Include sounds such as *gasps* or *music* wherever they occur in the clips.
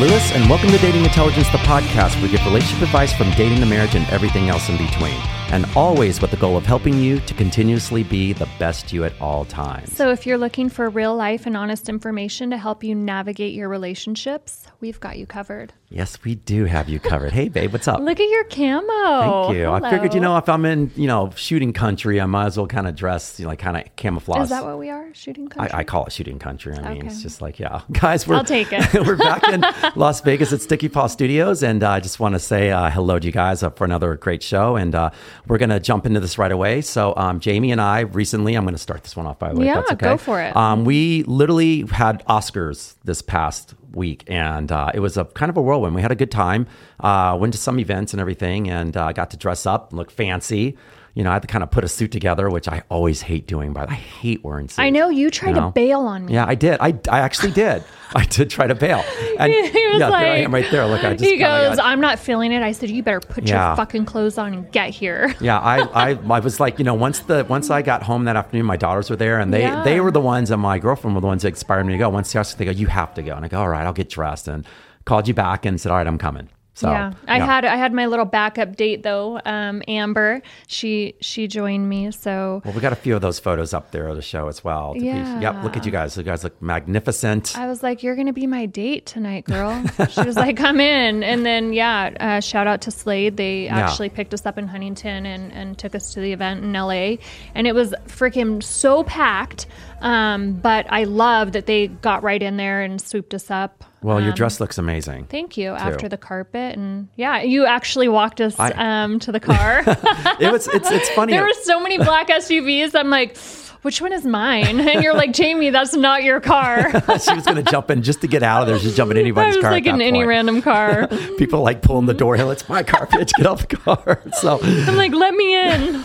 Lewis, and welcome to Dating Intelligence, the podcast where we give relationship advice from dating to marriage and everything else in between. And always with the goal of helping you to continuously be the best you at all times. So, if you're looking for real life and honest information to help you navigate your relationships, we've got you covered. Yes, we do have you covered. Hey, babe, what's up? Look at your camo. Thank you. I figured, you know, if I'm in, you know, shooting country, I might as well kind of dress, you know, like kind of camouflage. Is that what we are? Shooting country? I, I call it shooting country. I mean, Okay. it's just like, yeah, *laughs* guys, we're I'll take it. *laughs* we're back in *laughs* Las Vegas at Sticky Paw Studios, and uh, I just want to say uh, hello to you guys uh, for another great show, and uh, we're gonna jump into this right away. So, um, Jamie and I recently, I'm gonna start this one off by the way. Yeah, that's okay. go for it. Um, we literally had Oscars this past week, and uh, it was a kind of a whirlwind. We had a good time. Uh, went to some events and everything, and uh, got to dress up, and look fancy. You know, I had to kind of put a suit together, which I always hate doing. But I hate wearing suits. I know you tried know? to bail on me. Yeah, I did. I, I actually did. *laughs* I did try to bail. And *laughs* he was yeah, like, there I am right there. Look, I just he goes, got- I'm not feeling it. I said, you better put Yeah. your fucking clothes on and get here. *laughs* yeah, I, I, I was like, you know, once the once I got home that afternoon, my daughters were there, and they Yeah. they were the ones, and my girlfriend were the ones that inspired me to go. Once they asked, they go, you have to go, and I go, all right, I'll get dressed, and called you back and said, all right, I'm coming. So yeah, I had I had my little backup date though. Um, Amber, she she joined me. So Well, we got a few of those photos up there of the show as well. to be- Yeah. Yep. Look at you guys. You guys look magnificent. I was like, "You're gonna be my date tonight, girl." she was like, "Come in," and then yeah, uh, shout out to Slade. They actually picked us up in Huntington and and took us to the event in LA, and it was freaking so packed. Um, but I love that they got right in there and swooped us up. Well, your Um, dress looks amazing. Thank you. After the carpet, and yeah, you actually walked us I- um, to the car. *laughs* It was. It's. It's funny. *laughs* there were so many black SUVs. I'm like, which one is mine? *laughs* And you're like, Jamie, that's not your car. *laughs* she was going to jump in just to get out of there. She's jumping in anybody's *laughs* car. like in any point. random car. People like pulling the door. Hey, it's my car, bitch. Get off the car. So, I'm like, let me in.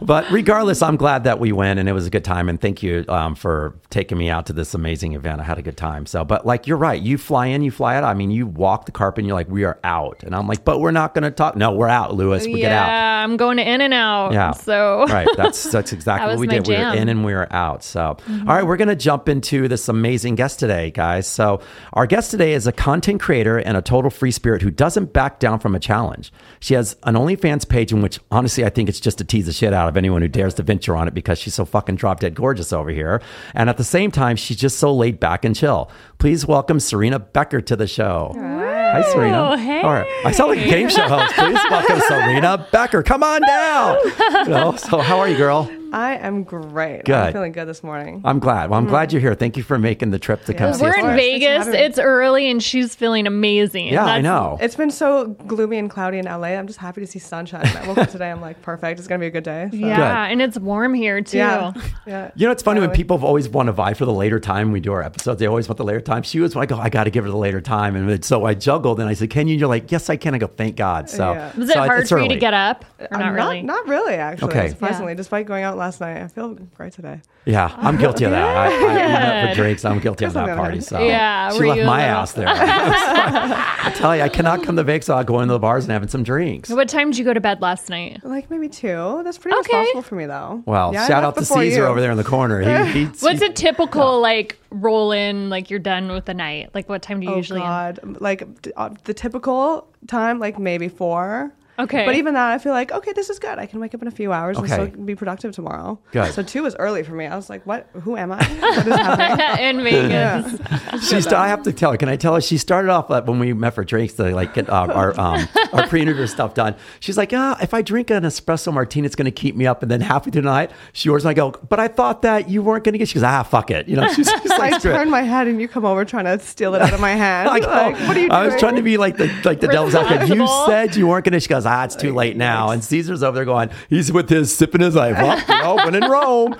but regardless, I'm glad that we went and it was a good time. And thank you um, for taking me out to this amazing event. I had a good time. So, but like you're right, you fly in, you fly out. I mean, you walk the carpet and you're like, we are out. And I'm like, but we're not going to talk. No, we're out, Lewis. We get out. yeah, I'm going to in and out. Yeah. So right. That's that's exactly That what we did. We were. In and we are out. So, all right, we're going to jump into this amazing guest today, guys. So, our guest today is a content creator and a total free spirit who doesn't back down from a challenge. She has an OnlyFans page in which, honestly, I think it's just to tease the shit out of anyone who dares to venture on it because she's so fucking drop dead gorgeous over here. And at the same time, she's just so laid back and chill. Please welcome Serena Becker to the show. Hi, Serena. hey. All right. I sound like a game show host. Please welcome *laughs* Serena Becker. Come on down. You know, so, how are you, girl? I am great. Good. I'm feeling good this morning. I'm glad. Well, I'm glad mm. you're here. Thank you for making the trip to come Yeah. see we're us. in course. today. Thanks for Vegas. having. It's early and she's feeling amazing. Yeah, I know. It's been so gloomy and cloudy in LA. I'm just happy to see sunshine. I woke up today. I'm like, perfect. It's gonna be a good day. So. Yeah, and it's warm here too. Yeah. *laughs* yeah. You know, it's funny when Finally. people have always want to vie for the later time. We do our episodes. They always want the later time. She was like, "Oh, I got to give her the later time," and so I juggled and I said, "Can you?" You're like, "Yes, I can." I go, "Thank God." So Yeah. Was it so hard it's for you to get up? Or uh, I'm not really? Not really, actually. Okay. Surprisingly, Yeah. despite going out last night, I feel great today. Yeah, I'm guilty of that. I, I went *laughs* for Good. drinks. I'm guilty of that party. So Yeah, she left my little- ass there. *laughs* *laughs* I tell you, I cannot come to Vegas without going to the bars and having some drinks. What time did you go to bed last night? Like maybe two. That's pretty Okay. responsible for me, though. Well, Yeah, shout out to before Caesar you. over there in the corner. He, he, What's he- a typical like roll in? Like you're done with the night. Like what time do you Oh usually? end? God! Like uh, the typical time, like maybe four. Okay. But even that, I feel like okay, this is good. I can wake up in a few hours Okay. and still be productive tomorrow. Good. So two is early for me. I was like, what? Who am I? What is happening? *laughs* in Vegas. She's. I have to tell her. Can I tell her? She started off like, when we met for drinks to like get uh, our um, *laughs* our pre-interview stuff done. She's like, ah, if I drink an espresso martini, it's going to keep me up. And then halfway through the night, she orders. And I go, but I thought that you weren't going to get. She goes, ah, fuck it. You know, she's, she's like, I screw it. turn my head and you come over trying to steal it out of my *laughs* hand. I, like, what are you doing? I was trying to be like the like the devil's advocate. You Responsible. said you weren't going to. She goes, ah, it's too late now. And Caesar's over there going, he's with his sipping his eye. Well, you know, when in Rome.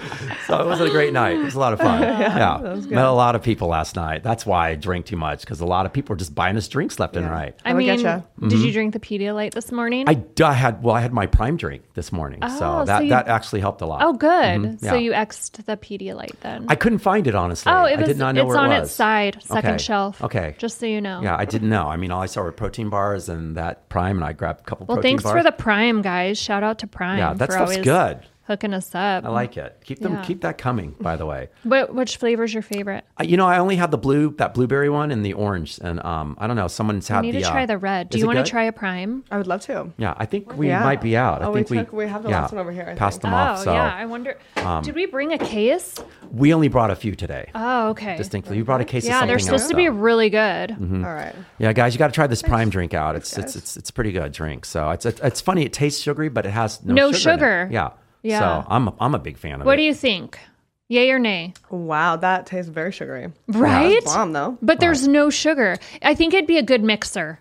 So it was a great night. It was a lot of fun. *laughs* Yeah, met a lot of people last night. That's why I drink too much because a lot of people are just buying us drinks left and right. I That'll mean, get ya. did you drink the Pedialyte this morning? I had well, I had my prime drink this morning, Oh, so so that you- that actually helped a lot. oh, good. Mhm, So yeah. you xed the Pedialyte then? I couldn't find it honestly. oh, it was. I did not know it's where on it was. its side, second Okay. shelf. Okay. Just so you know. Yeah, I didn't know. I mean, all I saw were protein bars and that prime, and I grabbed a couple. Well, thanks bars. for the Prime, guys. Shout out to Prime. Yeah, that stuff's always good. Hooking us up. I like it. Keep them Yeah. keep that coming, by the way. *laughs* What which flavor's your favorite? Uh, You know, I only had the blue, that blueberry one, and the orange, and um, I don't know. Someone's had I need the. to uh, try the red. Do you it want to try a prime? I would love to. Yeah, I think we Yeah. might be out. I Oh, we think we took- we have the yeah, last one over here, I passed think. them off. oh So um, yeah, I wonder. did we bring a case? we only brought a few today. Oh okay. distinctly, we brought a case of yeah, something they're supposed else, to be though. really good. Mm-hmm. All right. Yeah, guys, you got to try this prime drink out. It's it's it's it's pretty good drink. So it's it's, it's funny. It tastes sugary, but it has no, No sugar. in sugar. Yeah. Yeah. So I'm a, I'm a big fan of What it. What do you think? Yay or nay? Wow, that tastes very sugary. Right? Bomb though, But there's no sugar. I think it'd be a good mixer.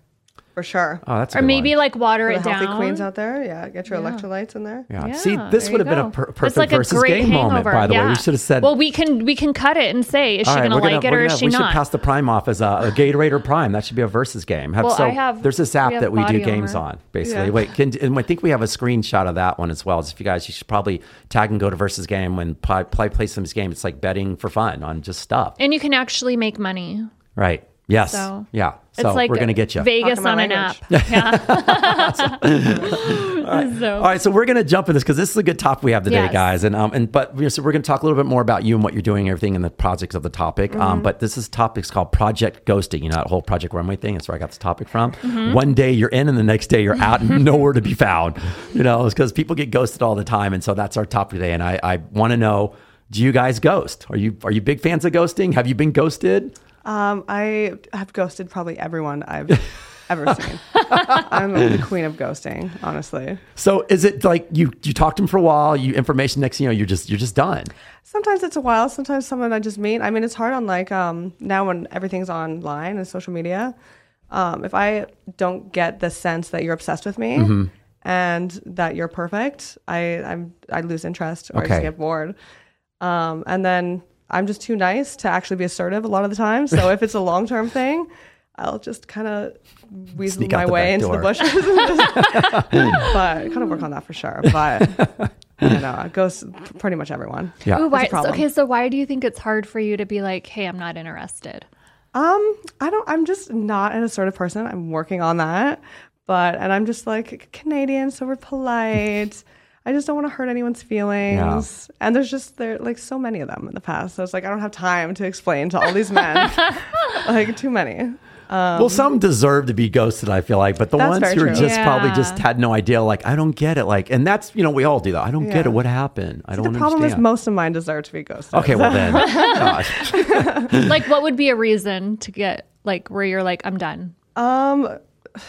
For sure. oh, that's a Or good maybe one. like water For it the healthy down. queens out there, yeah, get your electrolytes in there. Yeah. Yeah, See, this there would have you been a go. per- It's perfect like a versus great game moment. hangover. By the way, Yeah. we should have said. Well, we can we can cut it and say is she All right, gonna we're like it we're or gonna- is she we not? should pass the prime off as a, a Gatorade or prime. That should be a versus game. Have, Well, so I have- there's this app we have that we do body games armor. on, basically. Yeah. Wait, can, and I think we have a screenshot of that one as well. So if you guys, you should probably tag and go to versus game when play play, play some game. It's like betting for fun on just stuff. and you can actually make money. Right. Yes. So, yeah. It's So like we're gonna get you. Vegas on my an app. language. Yeah. *laughs* *laughs* so, All right, so we're going to jump in this because this is a good topic we have today, Yes. guys. And um, and but we're, so we're going to talk a little bit more about you and what you're doing, everything, and the projects of the topic. Mm-hmm. Um, but this is topics called Project Ghosting. You know that whole Project Runway thing. That's where I got this topic from. Mm-hmm. One day you're in, and the next day you're *laughs* out, and nowhere to be found. You know, it's because people get ghosted all the time, and so that's our topic today. And I I want to know. Do you guys ghost? Are you are you big fans of ghosting? Have you been ghosted? Um, I have ghosted probably everyone I've *laughs* ever seen. I'm the queen of ghosting, honestly. So is it like you you talk to them for a while, you information next thing you know you're just you're just done. Sometimes it's a while. Sometimes someone I just meet. I mean, it's hard on like um, now when everything's online and social media. Um, if I don't get the sense that you're obsessed with me Mm-hmm. and that you're perfect, I I'm I lose interest or I just get bored. Um, and then I'm just too nice to actually be assertive a lot of the time. So if it's a *laughs* long term thing, I'll just kind of weasel Sneak my way into door. the bushes. *laughs* but kind of work on that for sure. But you know, it goes pretty much everyone. Yeah. Ooh, why, It's a problem. okay, so why do you think it's hard for you to be like, hey, I'm not interested? Um, I don't. I'm just not an assertive person. I'm working on that. But and I'm just like Canadian, so we're polite. I just don't want to hurt anyone's feelings. And there's just there like so many of them in the past. So it's like I don't have time to explain to all these men. *laughs* like too many. well, some deserve to be ghosted, I feel like, but the ones who are true. just probably just had no idea, like, I don't get it. Like, and that's, you know, we all do that. I don't get it. What happened? I The don't problem is most of mine deserve to be ghosted. okay, well then. *laughs* *laughs* Like, what would be a reason to get like where you're like, I'm done? Um,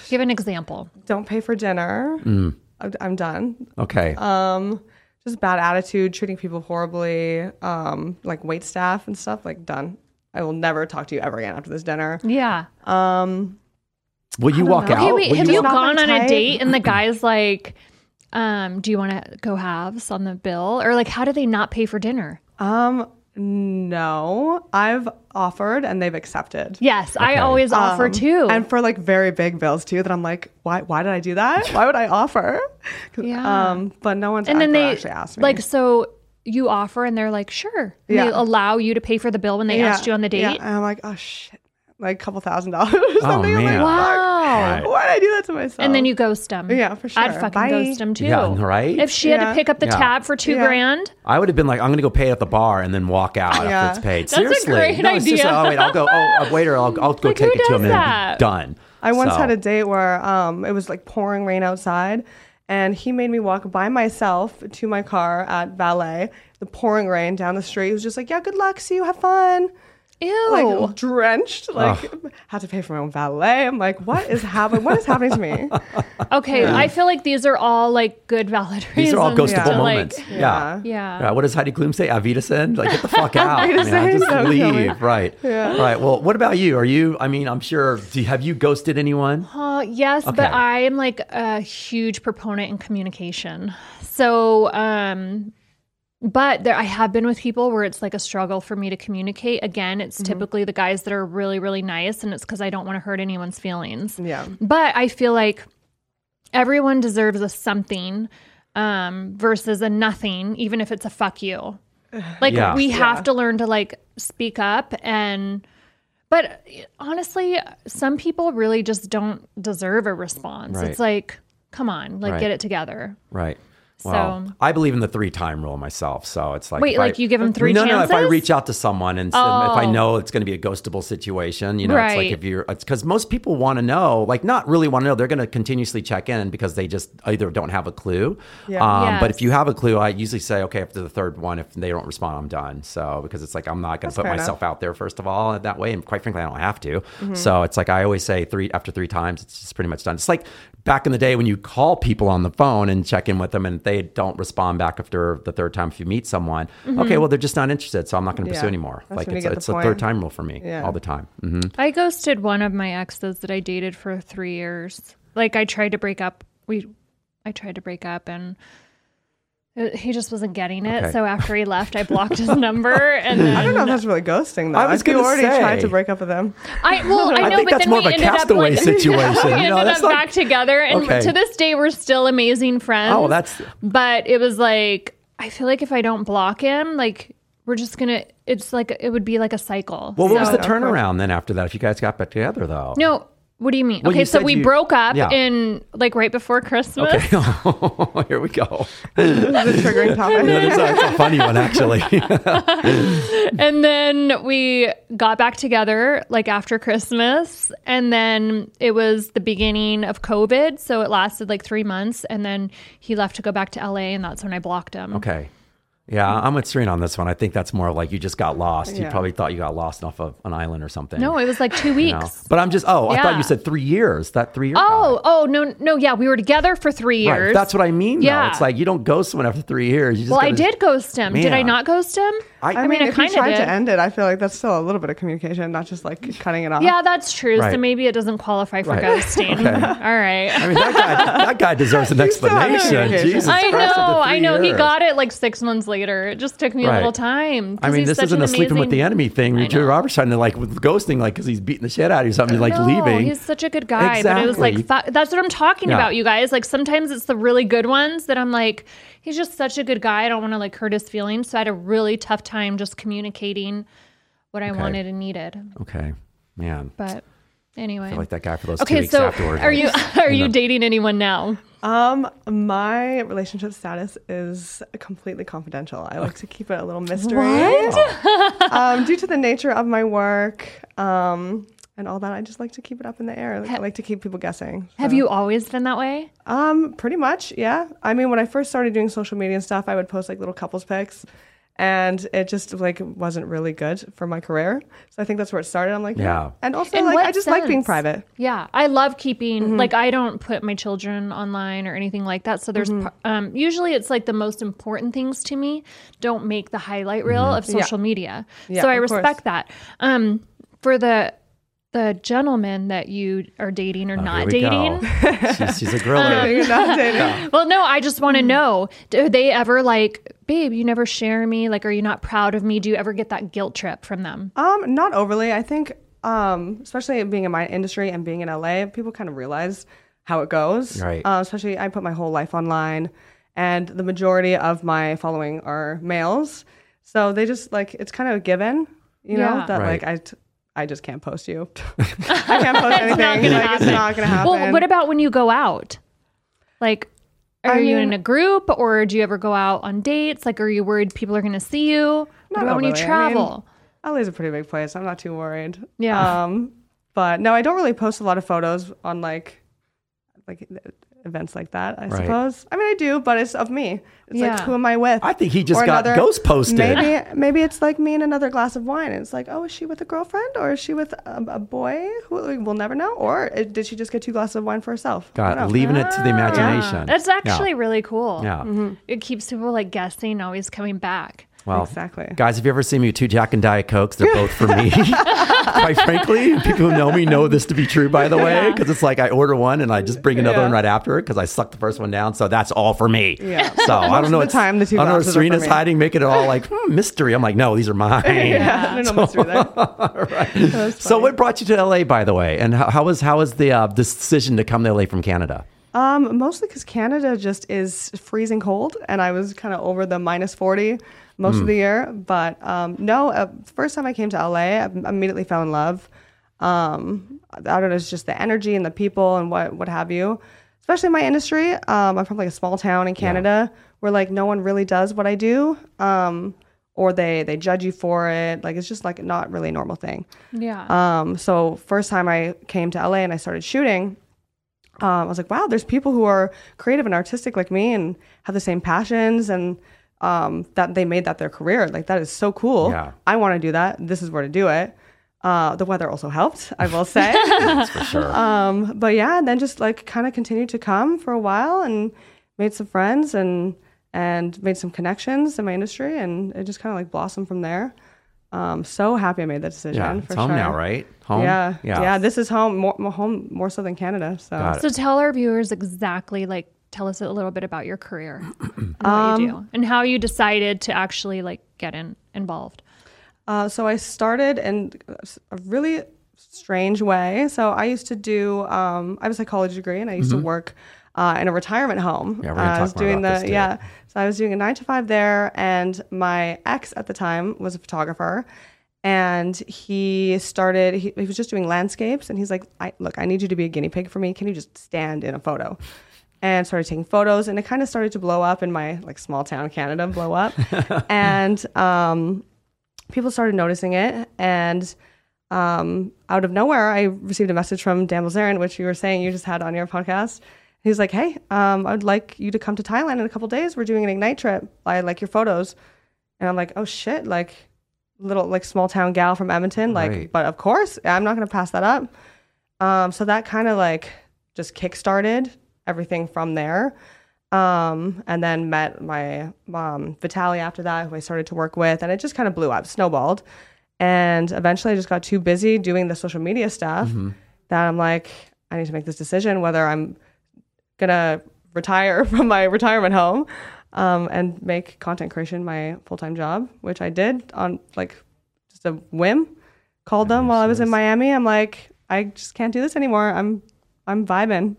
Give an example. don't pay for dinner. Mm. I'm, I'm done. Okay. Um, just bad attitude, treating people horribly, um, like wait staff and stuff. Like done. I will never talk to you ever again after this dinner. Yeah. Um, Will you walk know. out? Okay, wait. Will Have you you gone on a date and the guy's like, um, do you want to go halves on the bill? Or like, how do they not pay for dinner? um, no, I've offered and they've accepted. Yes, I Okay. always offer Um, too. and for like very big bills too. That I'm like, why? Why did I do that? Why would I offer? *laughs* Yeah. Um, but no one's and then ever they actually asked me. like so you offer and they're like sure And they Yeah. allow you to pay for the bill when they Yeah, asked you on the date Yeah. And I'm like, oh shit, like a couple thousand dollars *laughs* or something. I'm man. like, fuck. wow Right. Why did I do that to myself? and then you ghost them Yeah, for sure. i'd fucking Bye. ghost them too Yeah, right? if she had to pick up the Yeah. tab for two Yeah. grand I would have been like, I'm going to go pay at the bar and then walk out Yeah. after it's paid. That's a Seriously. great no, seriously. idea. Oh, wait, I'll go. Oh, uh, waiter, I'll, I'll go Like, take it to him does and that? be done. I once So- had a date where um, it was like pouring rain outside, and he made me walk by myself to my car at valet. The pouring rain down the street. He was just like, "Yeah, good luck. See you. Have fun." Ew Like drenched. Like had to pay for my own valet. I'm like, what is happening? What is happening to me? *laughs* okay i feel like these are all like good valid reasons These are all ghostable to, moments. like, yeah. Yeah. yeah Yeah, what does Heidi Klum say? Auf Wiedersehen? Like, get the fuck *laughs* out. Avita man. Just so leave. silly. Right. Yeah. Right. Well, what about you? Are you, I mean, I'm sure, do you, have you ghosted anyone? Uh, yes, Okay. but I am like a huge proponent in communication. So, um, but there, I have been with people where it's like a struggle for me to communicate. Again, it's typically the guys that are really, really nice, and it's because I don't want to hurt anyone's feelings. Yeah. But I feel like everyone deserves a something um, versus a nothing, even if it's a fuck you. *sighs* Like Yeah. we have Yeah. to learn to like speak up and. But honestly, some people really just don't deserve a response. Right. It's like, come on, like Right. get it together. Right. So Well, I believe in the three time rule myself. So it's like Wait, if like you give them three No, no. If I reach out to someone and, and if I Oh. know it's going to be a ghostable situation, you know, it's like Right. if you're because most people want to know, like not really want to know. They're going to continuously check in because they just either don't have a clue. Yeah. Um, But if you have a clue, I usually say, okay, after the third one, if they don't respond, I'm done. So because it's like I'm not going to put fair myself out there first of all that way, and quite frankly, I don't have to. Mm-hmm. So it's like I always say three after three times, it's just pretty much done. It's like back in the day when you call people on the phone and check in with them, and they don't respond back after the third time. If you meet someone, Mm-hmm. okay, well they're just not interested, so I'm not going to Yeah. pursue anymore. That's like it's, get the it's a third time rule for me Yeah. all the time. hmm I ghosted one of my exes that I dated for three years. Like I tried to break up. We, I tried to break up, and it, he just wasn't getting it. Okay. So after he left, I blocked his *laughs* number, and then I don't know if that's really ghosting though. I was you gonna already say. tried to break up with him. I well, I *laughs* I know, think but that's then more we of a ended up castaway like situation. *laughs* we ended that's up not- back together, and Okay. to this day, we're still amazing friends. Oh, that's But it was like I feel like if I don't block him, like we're just gonna. It's like it would be like a cycle. well. What was the turnaround then after that? If you guys got back together, though. No. What do you mean? Well, okay, you so we you- broke up Yeah. in like right before Christmas. Okay. *laughs* Here we go. This is a triggering *laughs* topic. It's a, it's a funny one, actually. *laughs* and then we got back together like after Christmas. And then it was the beginning of COVID. So it lasted like three months. And then he left to go back to LA. And that's when I blocked him. okay. Yeah, I'm with Serena on this one. I think that's more like you just got lost. You probably thought you got lost off of an island or something. No, it was like two you know? weeks. But I'm just, oh, I thought you said three years. That three years. Oh, oh, no, no. Yeah, we were together for three Right. years. That's what I mean. Though. Yeah. It's like you don't ghost someone after three years. You just well, I gotta- did ghost him. Did I not ghost him? I- I mean, I if you kinda tried did. to end it, I feel like that's still a little bit of communication, not just like cutting it off. Yeah, that's true. So maybe it doesn't qualify for Right. ghosting. Okay. *laughs* All right. I mean, that guy, that guy deserves an explanation. Jesus I Christ, know, I know. He got it like six months later. It just took me Right. a little time. 'cause I mean, he's this such isn't an a sleeping with amazing- the enemy thing. I Drew know. Roberts trying to like with ghosting, like because he's beating the shit out of you, something like No, leaving. He's such a good guy, but it was like Exactly. that's what I'm talking Yeah. about, you guys. Like sometimes it's the really good ones that I'm like, he's just such a good guy. I don't want to like hurt his feelings, so I had a really tough time just communicating what I Okay. wanted and needed. okay, man, But anyway, I like that guy for those two okay. weeks So afterwards. are you *laughs* are you know. dating anyone now? Um, my relationship status is completely confidential. I like to keep it a little mystery. um, due to the nature of my work, um, and all that, I just like to keep it up in the air. Like, I like to keep people guessing. Have you always been that way? Um, pretty much, yeah. I mean, when I first started doing social media and stuff, I would post like little couples pics, and it just like wasn't really good for my career. So I think that's where it started. I'm like, Yeah. yeah. And also, In like, I just like being private. Yeah, I love keeping Mm-hmm. like I don't put my children online or anything like that. So there's Mm-hmm. um, usually it's like the most important things to me don't make the highlight reel of social media. Mm-hmm. Yeah, so I of course. respect that. Um, for the the gentleman that you are dating or Oh, not dating. go. *laughs* she's, she's a *laughs* girl. You're not *laughs* dating. Well, no, I just want to know: Do they ever like, babe? You never share me. Like, are you not proud of me? Do you ever get that guilt trip from them? Um, not overly. I think, um, especially being in my industry and being in LA, people kind of realize how it goes. Right. Uh, especially, I put my whole life online, and the majority of my following are males, so they just like it's kind of a given, you know, that Right. like I. T- I just can't post you. *laughs* I can't post anything. not gonna like. It's not gonna happen. Well, what about when you go out? Like, are I you mean- in a group or do you ever go out on dates? Like, are you worried people are going to see you? What Not about when you overly. I mean, travel? LA's a pretty big place. I'm not too worried. Yeah. Um, but no, I don't really post a lot of photos on like like events like that. I Right. suppose. I mean, I do, but it's of me. It's like Yeah. who am I with? I think he just Or got another- ghost posted. Maybe maybe it's like me and another glass of wine. It's like, oh, is she with a girlfriend or is she with a, a boy? Who we'll never know. Or uh, did she just get two glasses of wine for herself? I God, don't leaving it to the imagination. That's actually Yeah. really cool. Yeah. It keeps people like guessing, always coming back. Well, Exactly. Guys, have you ever seen me with two Jack and Diet Cokes? They're both for me. *laughs* Quite frankly, people who know me know this to be true, by the way, Yeah. because it's like I order one and I just bring another Yeah. one right after it because I sucked the first one down. So that's all for me. Yeah. So I don't know. the time, the two I don't know. what glasses are Serena's hiding, making it all like hmm, mystery. I'm like, no, these are mine. *laughs* yeah, there's no mystery there. *laughs* That's So what brought you to LA, by the way? And how, how was how was the uh, decision to come to LA from Canada? Um, mostly because Canada just is freezing cold, and I was kind of over the minus forty most Hmm. of the year. But um, no, uh, first time I came to LA, I immediately fell in love. Um, I don't know, it's just the energy and the people and what what have you. Especially in my industry, um, I'm from like a small town in Canada where like no one really does what I do. Um, or they they judge you for it. Like it's just like not really a normal thing. Yeah. Um, so first time I came to LA and I started shooting, um, I was like, wow, there's people who are creative and artistic like me and have the same passions and um, that they made that their career. Like that is so cool. Yeah. I want to do that. This is where to do it. Uh, the weather also helped, I will *laughs* say. for sure. um, but yeah, and then just like kind of continued to come for a while and made some friends and and made some connections in my industry, and it just kind of like blossomed from there. Um, so happy I made that decision. yeah, for it's home sure. now, right? Home. Yeah, yeah, yeah, This is home, more, more home, more so than Canada. So Got. So tell our viewers exactly like tell us a little bit about your career and what you *clears throat* do and how you decided to actually like get in involved. Uh, so I started in a really strange way. So I used to do. Um, I have a psychology degree, and I used to work uh, in a retirement home. Mm-hmm. Yeah, we're gonna Uh, I was more doing about the this, yeah. So I was doing a nine to five there, and my ex at the time was a photographer. And he started. He, he was just doing landscapes, and he's like, I, "Look, I need you to be a guinea pig for me. Can you just stand in a photo?" And started taking photos and it kind of started to blow up in my like small town canada blow up. *laughs* And um, people started noticing it and um, out of nowhere i received a message from dan Bilzerian, which you were saying you just had on your podcast. He's like hey um, i'd like you to come to thailand in a couple days. We're doing an ignite trip. I like your photos. And i'm like oh shit like little like small town gal from edmonton like Right. but of course i'm not going to pass that up. Um, so that kind of like just kick-started everything from there um, and then met my mom, Vitali after that, who I started to work with, and it just kind of blew up, snowballed. And eventually, I just got too busy doing the social media stuff that I'm like, I need to make this decision whether I'm gonna retire *laughs* from my retirement home um, and make content creation my full time job, which I did on like just a whim. Called them while I was in Miami. I'm like, I just can't do this anymore. I'm I'm vibing.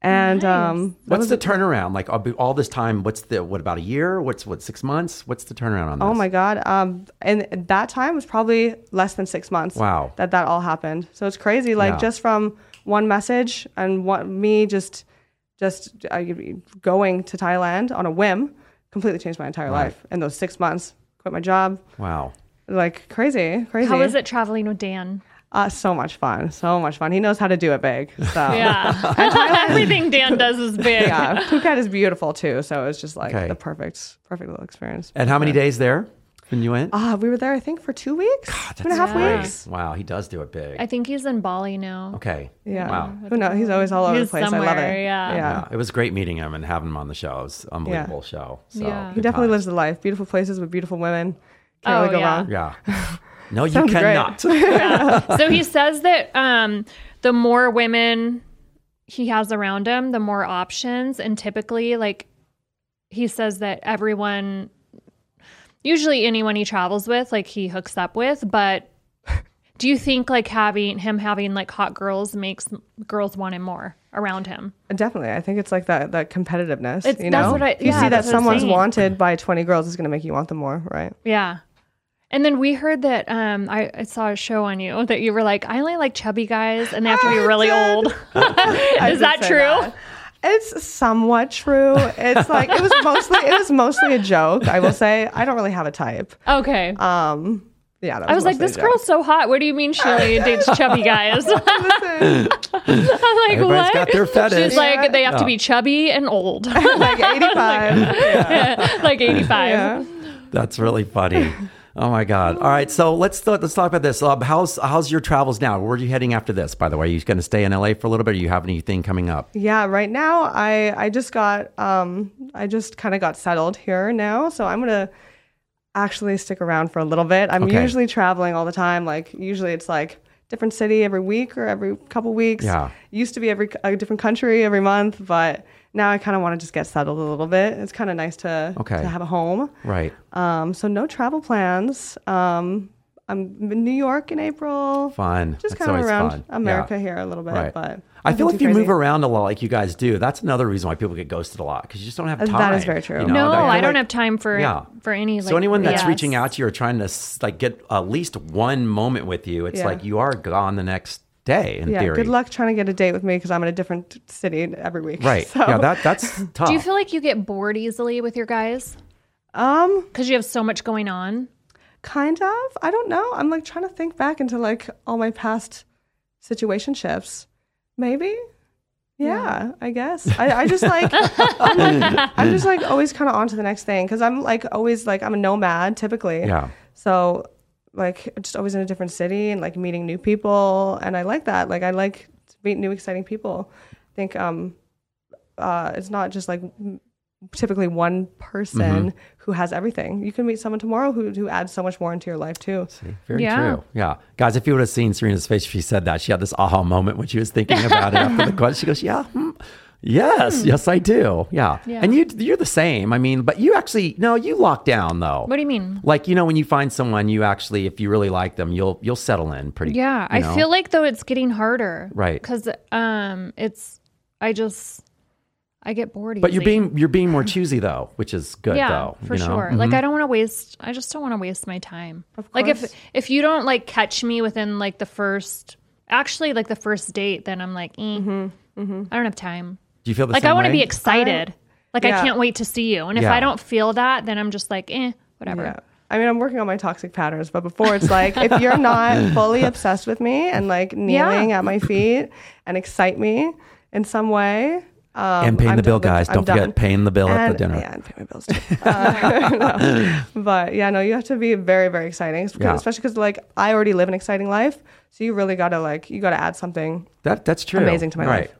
And um, What's was the turnaround? Like all, all this time, what's the what about a year? What's what six months? What's the turnaround on this? Oh my god! Um, and that time was probably less than six months. Wow. that that all happened. So it's crazy. Like Yeah. just from one message and what me just just uh, going to Thailand on a whim completely changed my entire Right. life in those six months. Quit my job, Wow. like crazy, crazy. How is it traveling with Dan? Uh, so much fun, so much fun. He knows how to do it big. So *laughs* Yeah. *laughs* Everything Dan does is big. yeah, Phuket is beautiful too. So it's just like Okay. the perfect, perfect little experience. And how many days there when you went? Ah, we were there, I think, for two weeks, two and a half Yeah. weeks. Wow, he does do it big. I think he's in Bali now. okay. Yeah. Wow. Who knows? He's always all over He's the place. I love somewhere, it. yeah. Yeah, it was great meeting him and having him on the show. It was an unbelievable show. So Yeah. He good definitely times. lives the life. Beautiful places with beautiful women. Can't Oh, really go yeah. wrong. Yeah. *laughs* No, you Sounds great. cannot. *laughs* *laughs* so he says that um, the more women he has around him, the more options. And typically, like, he says that everyone, usually anyone he travels with, like, he hooks up with. But do you think, like, having him having, like, hot girls makes girls want him more around him? Definitely. I think it's like that that competitiveness. It's- you that's know? what I- If you yeah, see that that's what I'm someone's wanted by 20 girls, is going to make you want them more, right? Yeah. And then we heard that um, I, I saw a show on you that you were like, I only like chubby guys and they have to be *gasps* I really did. old. *laughs* *laughs* Is that true? that. It's somewhat true. It's like it was *laughs* mostly it was mostly a joke. I will say I don't really have a type. Okay. Um, yeah, that I was like, this girl's so hot. What do you mean she only dates chubby guys? I'm like, Everybody's what? got their fetish. She's like, they have Yeah. to be chubby and old, like 85. like 85. yeah. That's really funny. Oh my god! All right, so let's let's talk about this. Uh, how's how's your travels now? Where are you heading after this? By the way, are you going to stay in LA for a little bit? Or you have anything coming up? Yeah, right now I I just got um I just kind of got settled here now, so I'm gonna actually stick around for a little bit. I'm Okay. usually traveling all the time. Like usually it's like different city every week or every couple weeks. Yeah. Used to be every a different country every month, but now I kind of want to just get settled a little bit. It's kind of nice to Okay. to have a home. Right. Um, so no travel plans. Um, I'm in New York in April. Fun. Just kind of around fun. America Yeah. here a little bit, Right. but I feel like if too you move around a lot like you guys do, that's another reason why people get ghosted a lot because you just don't have time. that is very true. you know? No, feel I don't like- have time for Yeah. for any. Like, so anyone that's yes. reaching out to you or trying to like get at least one moment with you, it's Yeah. like you are gone the next day in yeah, theory. good luck trying to get a date with me because I'm in a different city every week. Right. *laughs* So, Yeah, that that's tough. *laughs* Do you feel like you get bored easily with your guys um, because you have so much going on? kind of. I don't know. I'm like trying to think back into like all my past situationships. Maybe. Yeah, I guess. I, I just like *laughs* I'm, I'm just like always kind of on to the next thing because I'm like always like I'm a nomad typically. yeah. So like just always in a different city and like meeting new people and I like that. Like I like to meet new exciting people. I think um uh it's not just like typically one person Mm-hmm. who has everything. You can meet someone tomorrow who who adds so much more into your life too. Very Yeah. true. Yeah. Guys, if you would have seen Serena's face, she said that. She had this aha moment when she was thinking about it after the question. She goes, Yeah, hmm, yes, yes, I do. Yeah. Yeah. And you, you're the same. I mean, but you actually, no, you lock down though. What do you mean? Like, you know, when you find someone, you actually, if you really like them, you'll, you'll settle in pretty Yeah, you I feel like though it's getting harder. Right. Because um, it's I just I get bored. But you're being, you're being more choosy though, which is good yeah though. for you know? sure. Like I don't want to waste. I just don't want to waste my time. Of Like if if you don't like catch me within like the first, actually like the first date, then I'm like, eh, Mm-hmm, I don't have time. Do you feel the Like same I want to be excited. like I can't wait to see you. And if Yeah. I don't feel that, then I'm just like, eh, whatever. Yeah. I mean, I'm working on my toxic patterns, but before it's like if you're not *laughs* fully obsessed with me and like kneeling at my feet and excite me in some way, um, And paying I'm the bill, done- guys. I'm Don't forget done. paying the bill at the And- dinner. Yeah, and pay my bills too. *laughs* Uh, no. But yeah, no, you have to be very, very exciting, It's because- Yeah. especially because like I already live an exciting life, so you really gotta like you gotta add something. That, that's true. Amazing to my right. life.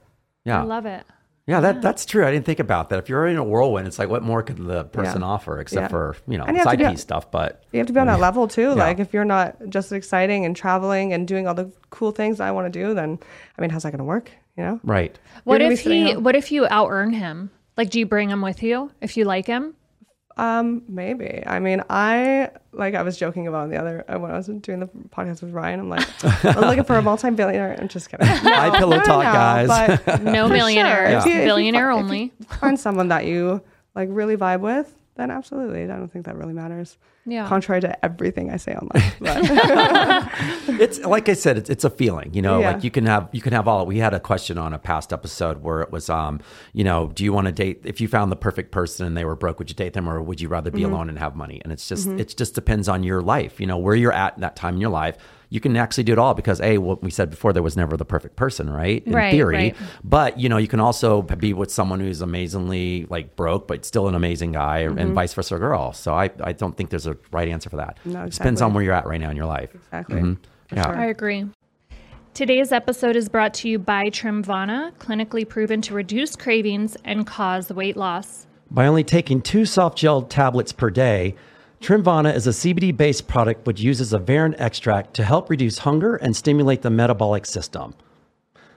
Yeah. I love it. Yeah, that that's true. I didn't think about that. If you're in a whirlwind, it's like what more could the person Yeah. offer except Yeah. for you know And you have side be- piece stuff? But You have to be on that level too. Yeah. Like if you're not just exciting and traveling and doing all the cool things I want to do, then I mean, how's that gonna work? You know? right, What if he? What if you out earn him? Like, do you bring him with you if you like him? Um, maybe. I mean, I like I was joking about the other uh, when I was doing the podcast with Ryan. I'm like, I'm looking for a multi-billionaire. I'm just kidding. *laughs* I pillow No, talk, no, guys. But No millionaires, If you- if you billionaire fi- only. you find someone that you like really vibe with, then absolutely. I don't think that really matters. Yeah. Contrary to everything I say online. But *laughs* it's like I said, it's, it's a feeling. You know, Yeah. like you can have you can have all. We had a question on a past episode where it was, um, you know, do you want to date if you found the perfect person and they were broke? Would you date them or would you rather be Mm-hmm. alone and have money? And it's just it just depends on your life. You know, where you're at in that time in your life. You can actually do it all because a what we said before there was never the perfect person, right? In Right, theory, right. but you know you can also be with someone who's amazingly like broke but still an amazing guy, Mm-hmm. and vice versa, girl. So I I don't think there's a right answer for that. No, It depends on where you're at right now in your life. exactly. For Yeah. sure. I agree. Today's episode is brought to you by Trimvana, clinically proven to reduce cravings and cause weight loss. By only taking two soft gel tablets per day, Trimvana is a CBD based product which uses a Varin extract to help reduce hunger and stimulate the metabolic system.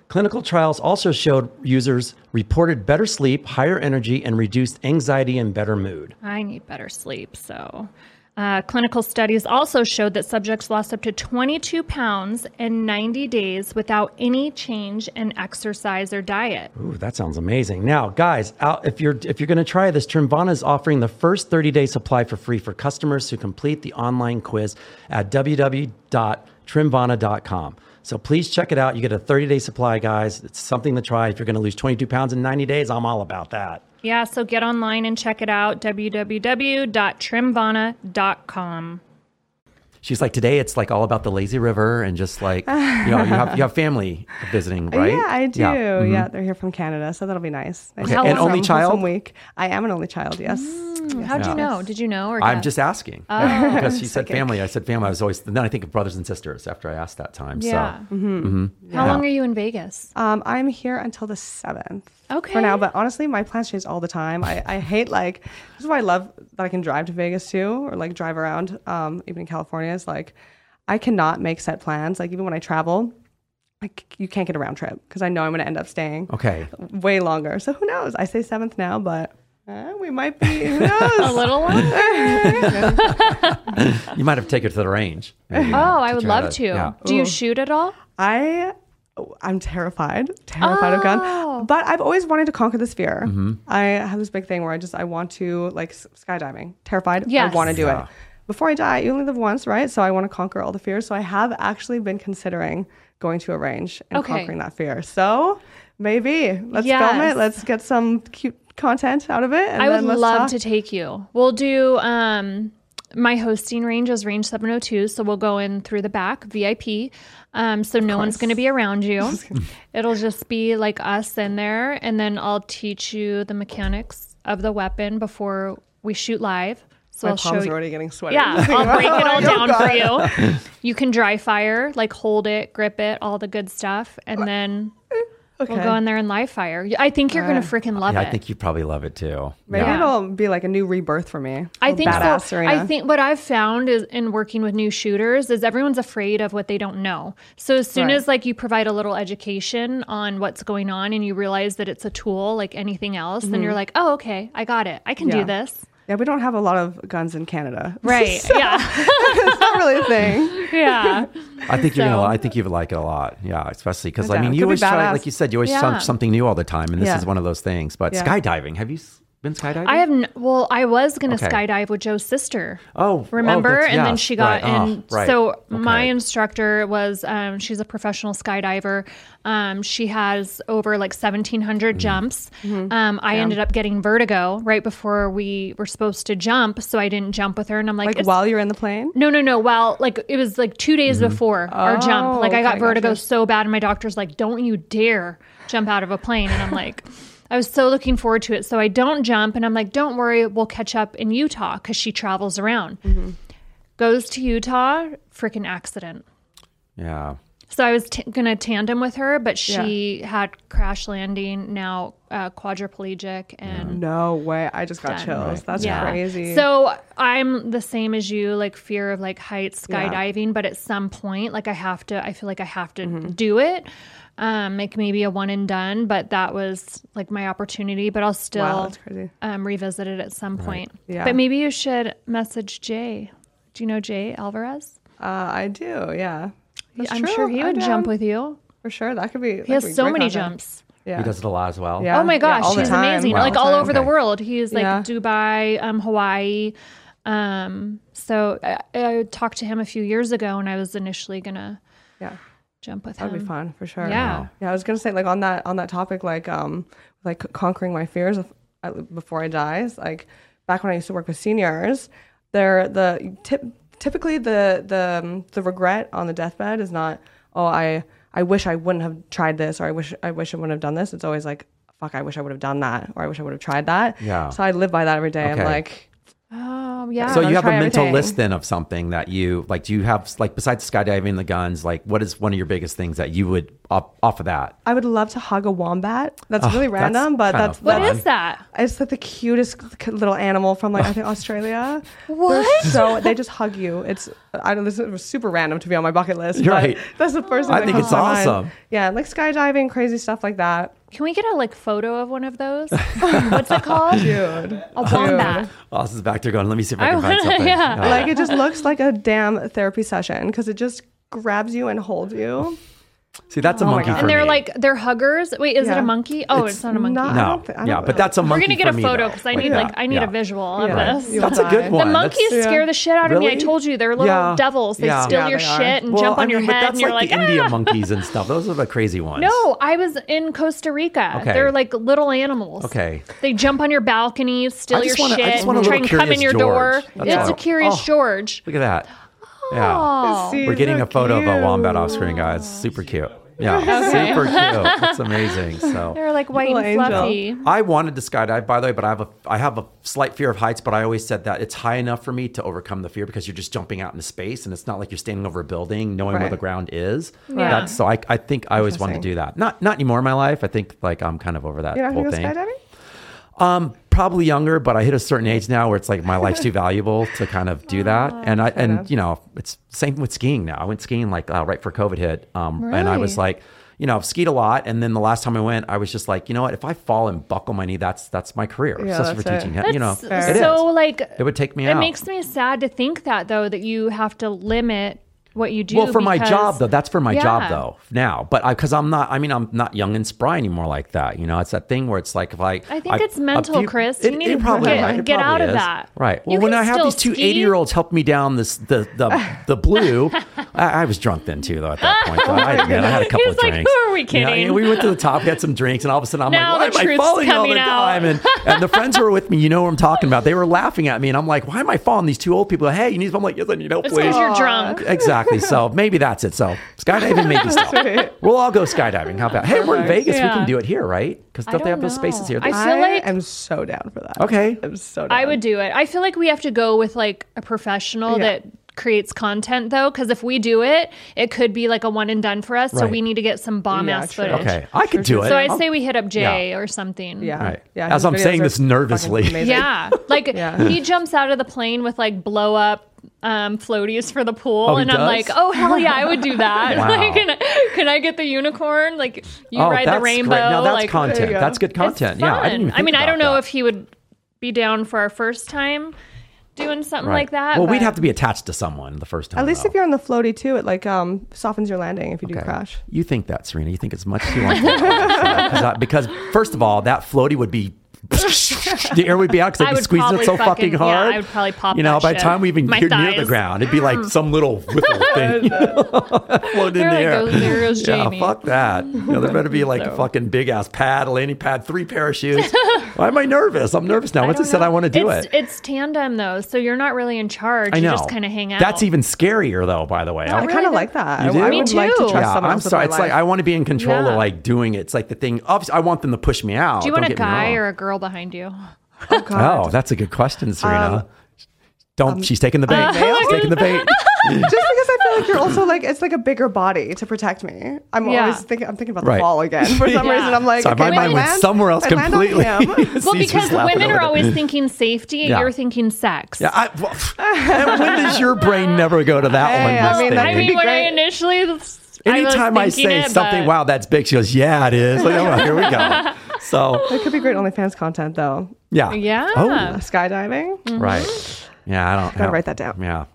Clinical trials also showed users reported better sleep, higher energy, and reduced anxiety and better mood. I need better sleep. So, uh, clinical studies also showed that subjects lost up to 22 pounds in 90 days without any change in exercise or diet. Ooh, that sounds amazing. Now, guys, out, if you're if you're going to try this, Trimvana is offering the first 30-day supply for free for customers who complete the online quiz at www.trimvana.com. So please check it out. You get a 30-day supply, guys. It's something to try. If you're going to lose 22 pounds in 90 days, I'm all about that. Yeah, so get online and check it out www.trimvana.com. She's like, today it's like all about the lazy river and just like, you know, you have, you have family visiting, *laughs* right? Yeah, I do. Yeah. Yeah, Mhm. they're here from Canada, so that'll be nice. nice Okay, to and only some- child? some week. I am an only child. Yes. How'd Yeah. you know? Did you know? Or I'm guess? just asking Oh. *laughs* because she said family. I said family. I was always then I think of brothers and sisters after I asked that time. Yeah. So How Yeah. long are you in Vegas? Um, I'm here until the seventh. Okay. For now, but honestly, my plans change all the time. I, I hate like this is why I love that I can drive to Vegas too, or like drive around. Um, even in California, is like I cannot make set plans. Like even when I travel, like you can't get a round trip because I know I'm going to end up staying okay. way longer. So who knows? I say seventh now, but uh, we might be. Who *laughs* knows? A little longer? *laughs* You might have to take her to the range. maybe, Oh, I would try love to. yeah. Do you shoot at all? I I'm terrified, terrified of Oh. guns. But I've always wanted to conquer this fear. Mm-hmm. I have this big thing where I just I want to like skydiving. Terrified. Yes. I want to do Yeah. it. Before I die, you only live once, right? So I want to conquer all the fears. So I have actually been considering going to a range and Okay. conquering that fear. So maybe let's film it. Let's get some cute content out of it. And I would let's love talk. to take you. We'll do um my hosting range is range 702, so we'll go in through the back, VIP. Um, so no one's going to be around you. *laughs* It'll just be like us in there, and then I'll teach you the mechanics of the weapon before we shoot live. So My I'll show palms are you. already getting sweaty. Yeah, *laughs* I'll break it all Oh, down for you. You can dry fire, like hold it, grip it, all the good stuff, and then Okay. we'll go in there and live fire. I think you're gonna freaking love Yeah, it. I think you probably love it too. Maybe Yeah. it'll be like a new rebirth for me. I A think badass so. Serena. I think what I've found is in working with new shooters is everyone's afraid of what they don't know. So as soon Right. as like you provide a little education on what's going on and you realize that it's a tool like anything else, then you're like, oh okay, I got it. I can Mm-hmm. Yeah. do this. Yeah, we don't have a lot of guns in Canada. *laughs* Right. yeah. *laughs* it's not really a thing. yeah. I think you're So- gonna. I think you would like it a lot. Yeah, especially because I mean, you always try, like you said, you always Yeah. something new all the time, and this Yeah. is one of those things. But Yeah. skydiving, have you s- been skydiving? I have n- well, I was gonna Okay. skydive with Joe's sister. Oh, oh, remember? that's- and then she got right. Oh, and right. so my instructor was um, she's a professional skydiver. Um, she has over like seventeen hundred Mm-hmm. jumps. Um, I ended up getting vertigo right before we were supposed to jump, so I didn't jump with her. And I'm like, Like while you're in the plane. no, no, no. Well, like it was like two days Mm-hmm. before our jump. Oh, Like I got okay, vertigo gotcha. so bad, and my doctor's like, "Don't you dare jump out of a plane." And I'm like, I was so looking forward to it. So I don't jump, and I'm like, "Don't worry, we'll catch up in Utah because she travels around." Mm-hmm. Goes to Utah, freaking accident. Yeah. So I was t- gonna tandem with her, but she had crash landing. Now uh, quadriplegic and No way. I just got Done. chills. That's crazy. So I'm the same as you, like fear of like heights, Yeah. skydiving, but at some point, like I have to, I feel like I have to Mm-hmm. do it. Um, like maybe a one and done, but that was like my opportunity, but I'll still wow, um, revisit it at some point. Yeah. But maybe you should message Jay. Do you know Jay Alvarez? Uh, I do. Yeah. That's I'm true. sure he I would do. jump with you. for sure. That could be. He has so many jumps. Yeah. He does it a lot as well. Yeah. Oh my gosh, all the he's time. amazing! Wow. Like All all over time. the world. He's like Yeah. Dubai, um, Hawaii. Um, so I, I talked to him a few years ago, and I was initially gonna Yeah. jump with him. That'd be fun for sure. Yeah. Yeah. I was gonna say like on that on that topic, like um, like conquering my fears of, uh, before I die. Like back when I used to work with seniors, they're the tip, typically the the um, the regret on the deathbed is not oh I I wish I wouldn't have tried this or I wish I wish I wouldn't have done this. It's always like fuck I wish I would have done that or I wish I would have tried that. Yeah. So I live by that every day. Okay. I'm like Oh yeah. So I'm you have a mental everything. list then of something that you like. Do you have like besides skydiving, the guns? Like, what is one of your biggest things that you would off, off of that? I would love to hug a wombat. That's really that's random, but kind that's of what fun. is that? It's like the cutest little animal from like I think *laughs* Australia. What? They're So they just hug you. It's I don't. This is super random to be on my bucket list. You're but right. That's the first. Thing I that think comes it's to mind. awesome. Yeah, like skydiving, crazy stuff like that. Can we get a like photo of one of those? *laughs* What's it called? Dude, A wombat. Austin's Oh, back there going, let me see if I I can find wanna- something. yeah. like it just looks like a damn therapy session because it just grabs you and holds you. See, that's a my monkey for And they're me. like they're huggers. Wait, is it a monkey? Oh, it's, It's not a monkey. not- I no, don't thi- yeah, but that's a monkey. We're gonna get for a photo because I Like, need yeah, like I need yeah. a visual of Yeah. this. You'll That's a good The one. The That's- monkeys Yeah. scare the shit out of me. I told you they're little Yeah. devils. They Yeah. steal Yeah, your they are. shit and Well, jump I on your mean, but head, that's and you're like, like, the India "Ah." monkeys and stuff. Those are the crazy *laughs* ones. No, I was in Costa Rica. Okay. They're like little animals. Okay. They jump on your balcony, steal I your just wanna- I shit, just want a and try and come in your door. It's a curious Oh. George. Look at that. Yeah. See, We're getting so a photo of a wombat off screen, guys. Super cute. Yeah. *laughs* Super cute. It's amazing. So *laughs* They're like white and Little angel. fluffy. I wanted to skydive, by the way, but I have a I have a slight fear of heights. But I always said that it's high enough for me to overcome the fear because you're just jumping out into space, and it's not like you're standing over a building, knowing where the ground is. Yeah. That's, so I, I think I always wanted to do that. Not not anymore in my life. I think like I'm kind of over that You're whole thing. skydiving? Um, probably younger, but I hit a certain age now where it's like my life's too *laughs* valuable to kind of do that. And I and you know, it's same with skiing now. I went skiing like uh, right for COVID hit, um, and I was like, you know, I've skied a lot. And then the last time I went, I was just like, you know what? If I fall and buckle my knee, that's that's my career, Yeah, for that's it. teaching. you know, That's it is. so like It would take me it out. makes me sad to think that though that you have to limit what you do. Well, for my job though, that's for my job though now. But I because I'm not, I mean, I'm not young and spry anymore like that. You know, it's that thing where it's like if I, I think it's mental, Chris. You need to probably get- right. Get out of that. Right. Well, You when I have these two ski. 80 year olds help me down this the the the blue, *laughs* I, I was drunk then too though at that point. Though. I, admit, I had a couple He's of like, drinks. "Who are we You know, kidding?" and we went to the *laughs* top, had some drinks, and all of a sudden I'm Now like, why am I falling all the time? And and the friends who were with me, you know what I'm talking about. They were laughing at me, and I'm like, why am I falling? These two old people, hey, you need. I'm like, yes, I need help, It's please. because you're drunk. Exactly. So maybe that's it. So skydiving, maybe still. *laughs* We'll all go skydiving. How about? Hey, we're in Vegas. We can do it here, right? Because I don't they have don't those spaces here? I I feel like- am so down for that. Okay. I'm so down. I would do it. I feel like we have to go with like a professional Yeah. that creates content though, because if we do it, it could be like a one and done for us. So we need to get some bomb Yeah, ass true. footage. okay, I could do it. So I'd say we hit up Jay Yeah. or something. Yeah. Right. Yeah. As I'm saying this nervously. Yeah. Like *laughs* Yeah. he jumps out of the plane with like blow up um, floaties for the pool. Oh, he and I'm does? like, oh, hell yeah, I would do that. *laughs* Wow. like, can, I, can I get the unicorn? Like, you oh, ride the rainbow. Great. Now that's like, content. There you go. That's good content. Yeah, I didn't even fun. think mean, I don't know that. if he would be down for our first time doing something Right. like that. Well, we'd have to be attached to someone the first time. At least though. if you're on the floaty too, it like um softens your landing if you do crash. You think that, Serena? You think it's much too long? *laughs* because, because first of all, that floaty would be. *laughs* the air would be out because I they'd be squeezing it so fucking- fucking yeah, hard. I would probably pop You know, that by the time we even My get near the ground, it'd be like *laughs* some little whiffle thing *laughs* floating in the air. go. There goes Yeah, Jamie. fuck that. You know, there better be like a fucking big ass pad, a landing pad, three parachutes. Why am I nervous? I'm nervous now. Once I, don't said I want to do it's, it. It's tandem though, so you're not really in charge. I you know. just kind of hang out. That's even scarier, though. By the way, I I- kind of like that. You I, do? I Me would like to too. trust yeah, someone I'm sorry. It's like. I want to be in control of like doing it. It's like the thing. Obviously, I want them to push me out. Do you want a guy or a girl behind you? oh, God. Oh, that's a good question, Serena. Um, Don't. she's taking the bait. uh, she's *laughs* taking the bait. *laughs* just because I feel like you're also like it's like a bigger body to protect me. I'm Yeah. always thinking I'm thinking about the Right. fall again for some *laughs* Yeah. reason. I'm like, So okay, my if I mind went land- somewhere else I completely. Well, because women are there. always thinking safety, Yeah. you're thinking sex. Yeah, I, well, and when does your brain never go to that Hey, one? I mean, that Thingy? I mean, be when I great. initially, I was Anytime I, thinking say it, something, but- wow, that's big, she goes, yeah, it is. Like, oh, here we go. So, It could be great OnlyFans content though. yeah. Yeah. Oh, Skydiving. Mm-hmm. right. Yeah, I don't. I Gotta don't- write that down. Yeah.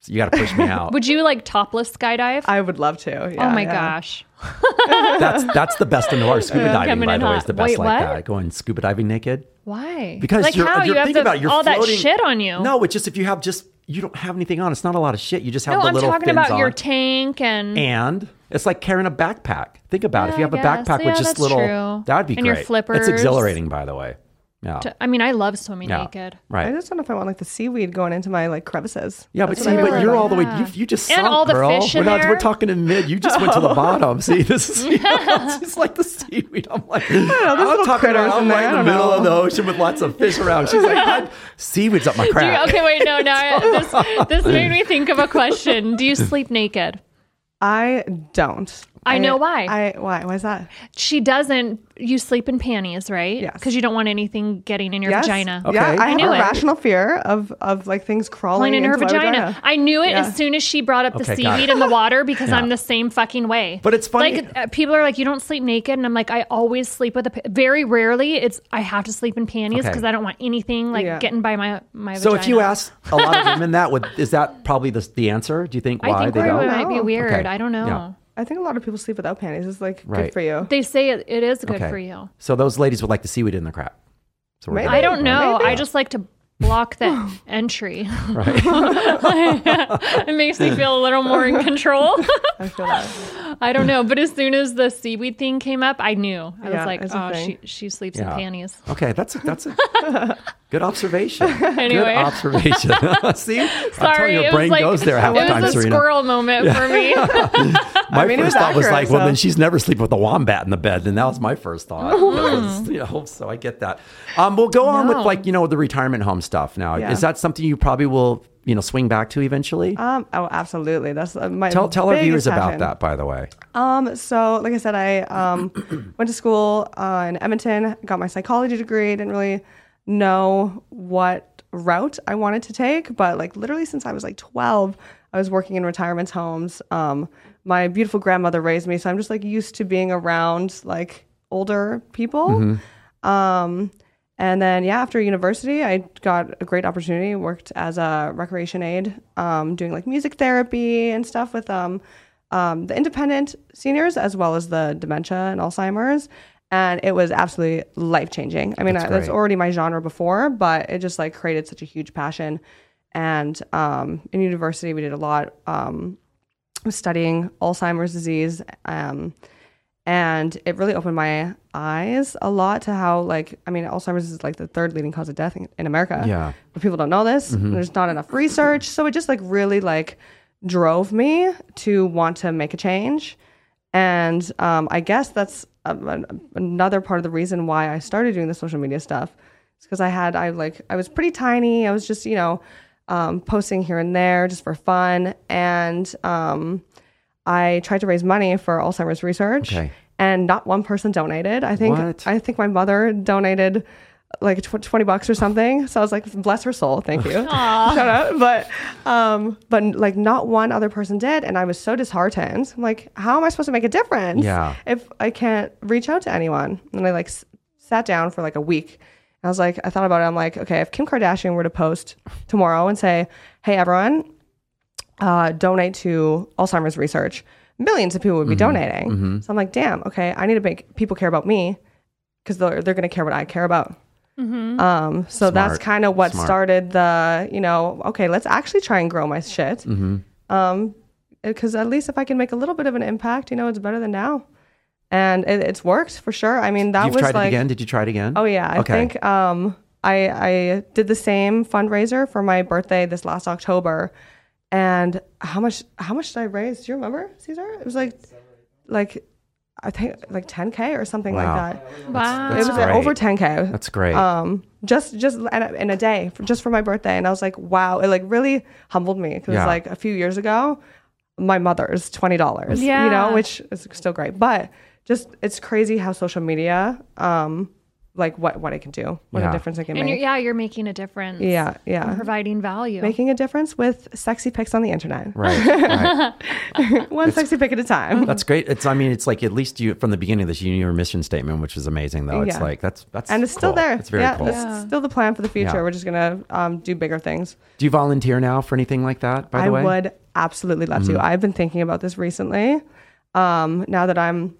So you got to push me out. *laughs* Would you like topless skydive? I would love to. oh my yeah. gosh. *laughs* that's that's the best in the world. Scuba diving, Coming by the way, is the best Wait, like uh, what? that. Going scuba diving naked. Why? Because like you're, how you're you have thinking the, about you're all that shit on you. No, it's just if you have just you don't have anything on. It's not a lot of shit. You just have no, the I'm little talking about on. your tank and. and it's like carrying a backpack. Think about it. If you have a backpack Yeah, with just little, true. that would be And great. your It's exhilarating, by the way. Yeah. I mean, I love swimming yeah. naked. Right. I just don't know if I want like the seaweed going into my like crevices. Yeah, but see, but worried you're about. all the way. You, you just And sunk, all the girl. fish we're in not. We're talking in mid. You just went to the *laughs* bottom. *laughs* See, this is *laughs* it's just like the seaweed. I'm like, I'm little talking critters about. I'm in there. right in the don't middle of the ocean with lots of fish around. She's like, "I'm- seaweed's up my Do you, okay, wait, no, no. I- This, this made me think of a question. Do you sleep naked? I don't. I know why. I why? Why is that? She doesn't. You sleep in panties, right? Yes. Because you don't want anything getting in your Yes. vagina. Okay. Yeah, I, I have knew a it. rational fear of of like things crawling Crawling in her into my vagina. I knew it Yeah. as soon as she brought up the Okay, got seaweed it. in the water because Yeah. I'm the same fucking way. But it's funny- Like uh, people are like, you don't sleep naked, and I'm like, I always sleep with a. pa- Very rarely, it's I have to sleep in panties Okay. because I don't want anything like Yeah. getting by my my. So if you ask a lot of women that, would is that probably the the answer? Do you think why I think they don't? it might be weird. Okay. I don't know. Yeah. I think a lot of people sleep without panties. It's like Right. good for you. They say it, it is good Okay. for you. So those ladies would like the seaweed in their crap. So we're I don't know. Maybe. I just like to block the *laughs* entry. Right. *laughs* it makes me feel a little more in control. *laughs* I feel that. I don't know, but as soon as the seaweed thing came up, I knew. I Yeah, was like, oh, she she sleeps Yeah. in panties. Okay, that's a, that's a good observation. *laughs* Anyway. Good observation. *laughs* *laughs* See, I'm telling Sorry, you, it your was brain like goes there half the time, It was a Serena. squirrel moment for me. My mean, it was first thought was accurate, like, well, then she's never sleep with a wombat in the bed. Then that was my first thought. Mm. you know, so I get that. Um, we'll go on with like you know the retirement home stuff. Now, Yeah. is that something you probably will you know swing back to eventually? Um. Oh, absolutely. That's uh, my tell tell our biggest viewers about that. By the way, Um, so like I said, I um *clears throat* went to school uh, in Edmonton, got my psychology degree. Didn't really know what route I wanted to take, but like literally since I was like 12, I was working in retirement homes. Um, my beautiful grandmother raised me, so I'm just like used to being around like older people. Um, And then, yeah, after university, I got a great opportunity. Worked as a recreation aide, um, doing like music therapy and stuff with um, um, the independent seniors as well as the dementia and Alzheimer's. And it was absolutely life changing. I mean, That's I, that's already my genre before, but it just like created such a huge passion. And um, in university, we did a lot um, studying Alzheimer's disease. Um, and it really opened my eyes a lot to how, like, I mean, Alzheimer's is like the third leading cause of death in, in America. Yeah. But people don't know this. There's not enough research. So it just like really like drove me to want to make a change. And um, I guess that's um, an- another part of the reason why I started doing the social media stuff. It's because I had, I like, I was pretty tiny. I was just, you know, um, posting here and there just for fun. And um, I tried to raise money for Alzheimer's research. Okay. And not one person donated. I think What? I think my mother donated like tw- 20 bucks or something. So I was like, bless her soul. Thank you. *laughs* Shout out. But, um, but like not one other person did. And I was so disheartened. I'm like, how am I supposed to make a difference Yeah. if I can't reach out to anyone? And I like s- sat down for like a week. I was like, I thought about it. I'm like, okay, if Kim Kardashian were to post tomorrow and say, hey, everyone, uh, donate to Alzheimer's research, millions of people would be Mm-hmm. donating. So I'm like, damn, okay, I need to make people care about me because they're, they're going to care what I care about. Um, so that's kind of what Smart. started the, you know, okay, let's actually try and grow my shit. Mm-hmm. Um, because at least if I can make a little bit of an impact, you know, it's better than now. And it, it's worked for sure. I mean, that You've was tried like, it again? Did you try it again? Oh yeah, I Okay. think um, I I did the same fundraiser for my birthday this last October, and how much how much did I raise? Do you remember, Caesar? It was like like I think like 10k or something Wow. like that. Wow. That's it was great. over 10k. That's great. Um, just just in a, in a day, for, just for my birthday, and I was like, wow, it like really humbled me because Yeah. like a few years ago, my mother's twenty dollars, yeah. you know, which is still great, but just it's crazy how social media, um, like what what it can do, what Yeah. a difference it can And you're, make. yeah, you're making a difference. Yeah, and yeah, providing value. making a difference with sexy pics on the internet, right. *laughs* right. one sexy pic at a time. That's great. It's I mean, it's like at least you from the beginning of this you knew your mission statement, which is amazing though. It's Yeah. like that's that's and it's still there. It's very yeah, cool. that's Yeah. still the plan for the future. Yeah. We're just gonna um, do bigger things. Do you volunteer now for anything like that, by the I way? Mm-hmm. would absolutely love to. I've been thinking about this recently. Um, now that I'm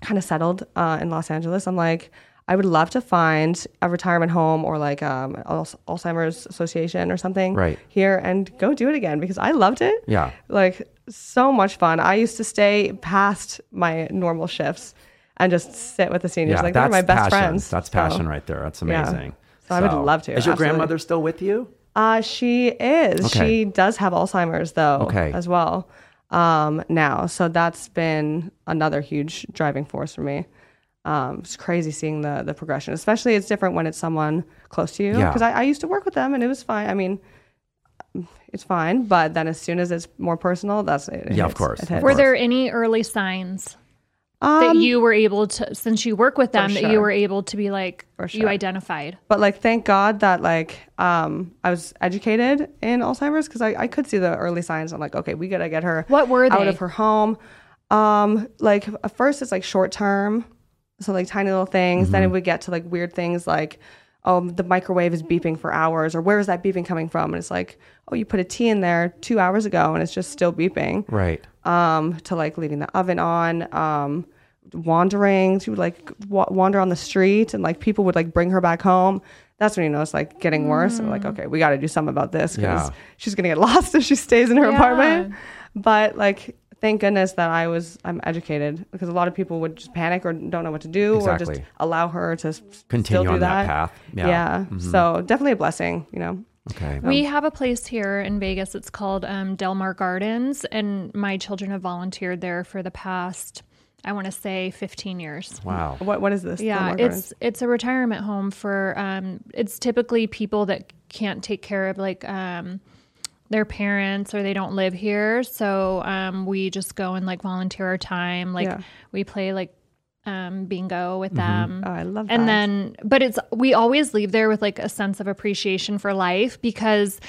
kind of settled uh, in Los Angeles, I'm like, I would love to find a retirement home or like um, Alzheimer's Association or something Right. here and go do it again because I loved it. Yeah. Like so much fun. I used to stay past my normal shifts and just sit with the seniors. Yeah, like they're my best passion. friends. That's So, passion right there. That's yeah. amazing. So I would love to, Is your absolutely. grandmother still with you? Uh, she is. Okay. She does have Alzheimer's though, Okay. as well. Um, now, so that's been another huge driving force for me. Um, it's crazy seeing the the progression. Especially, it's different when it's someone close to you. Yeah. Because I, I used to work with them and it was fine. I mean, it's fine. But then as soon as it's more personal, that's it. it Yeah, of course, It of. Were course. there any early signs that Um, you were able to, since you work with them, that you were able to be like, For you identified? but like thank god that like um i was educated in alzheimer's because I, I could see the early signs i'm like okay we gotta get her What were out of her home um like at first it's like short term so like tiny little things then it would get to like weird things like oh the microwave is beeping for hours or where is that beeping coming from and it's like oh you put a tea in there two hours ago and it's just still beeping Right. um, to like leaving the oven on, um, wandering. She would like wa- wander on the street, and like people would like bring her back home. That's when you know it's like getting worse. And like, okay, we got to do something about this because Yeah. she's gonna get *laughs* lost if she stays in her Yeah. apartment. But like, thank goodness that I was I'm educated because a lot of people would just panic or don't know what to do or just allow her to Continue still do on that path. Yeah. Mm-hmm. So definitely a blessing, you know. Okay. We have a place here in Vegas. It's called um, Delmar Gardens, and my children have volunteered there for the past, I want to say, 15 years. Wow. What what is this? Yeah, it's Gardens? it's a retirement home for. Um, it's typically people that can't take care of like um, their parents or they don't live here. So um, we just go and like volunteer our time. Like Yeah. we play like um, bingo with them. Oh, I love And then, but it's we always leave there with like a sense of appreciation for life because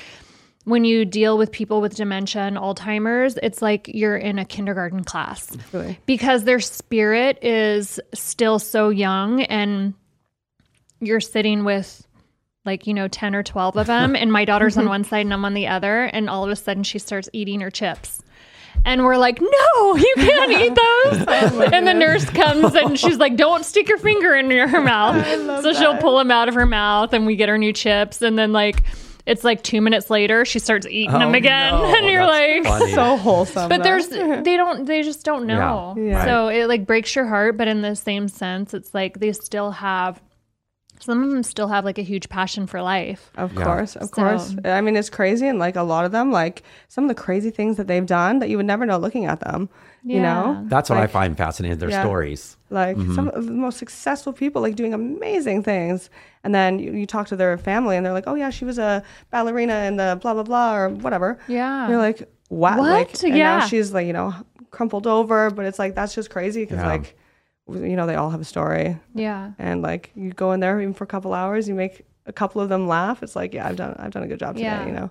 when you deal with people with dementia and Alzheimer's, it's like you're in a kindergarten class Really. because their spirit is still so young and you're sitting with like you know 10 or 12 of them *laughs* and my daughter's on one side and i'm on the other and all of a sudden she starts eating her chips. And we're like no you can't eat *laughs* those. And the nurse comes and she's like don't stick your finger in your *laughs* mouth. So she'll pull them out of her mouth and we get her new chips. And then like it's like two minutes later she starts eating Oh, them again. no, and you're that's like funny. So wholesome. but though. there's they don't they just don't know. Yeah, Yeah. so it like breaks your heart but in the same sense it's like they still have some of them still have like a huge passion for life Of Yeah. course, of So- course. I mean, it's crazy, and like a lot of them, like some of the crazy things that they've done that you would never know looking at them. You know, Yeah. That's what I find fascinating. Their Yeah. stories. like Mm-hmm. some of the most successful people, like doing amazing things, and then you, you talk to their family, and they're like, "Oh yeah, she was a ballerina in the blah blah blah or whatever." Yeah. you're like, "What?" What? Like, and Yeah. now she's like, you know, crumpled over, but it's like that's just crazy because Yeah. like, you know, they all have a story, yeah and like you go in there even for a couple hours, you make a couple of them laugh. It's like, yeah, I've done I've done a good job today, Yeah. you know.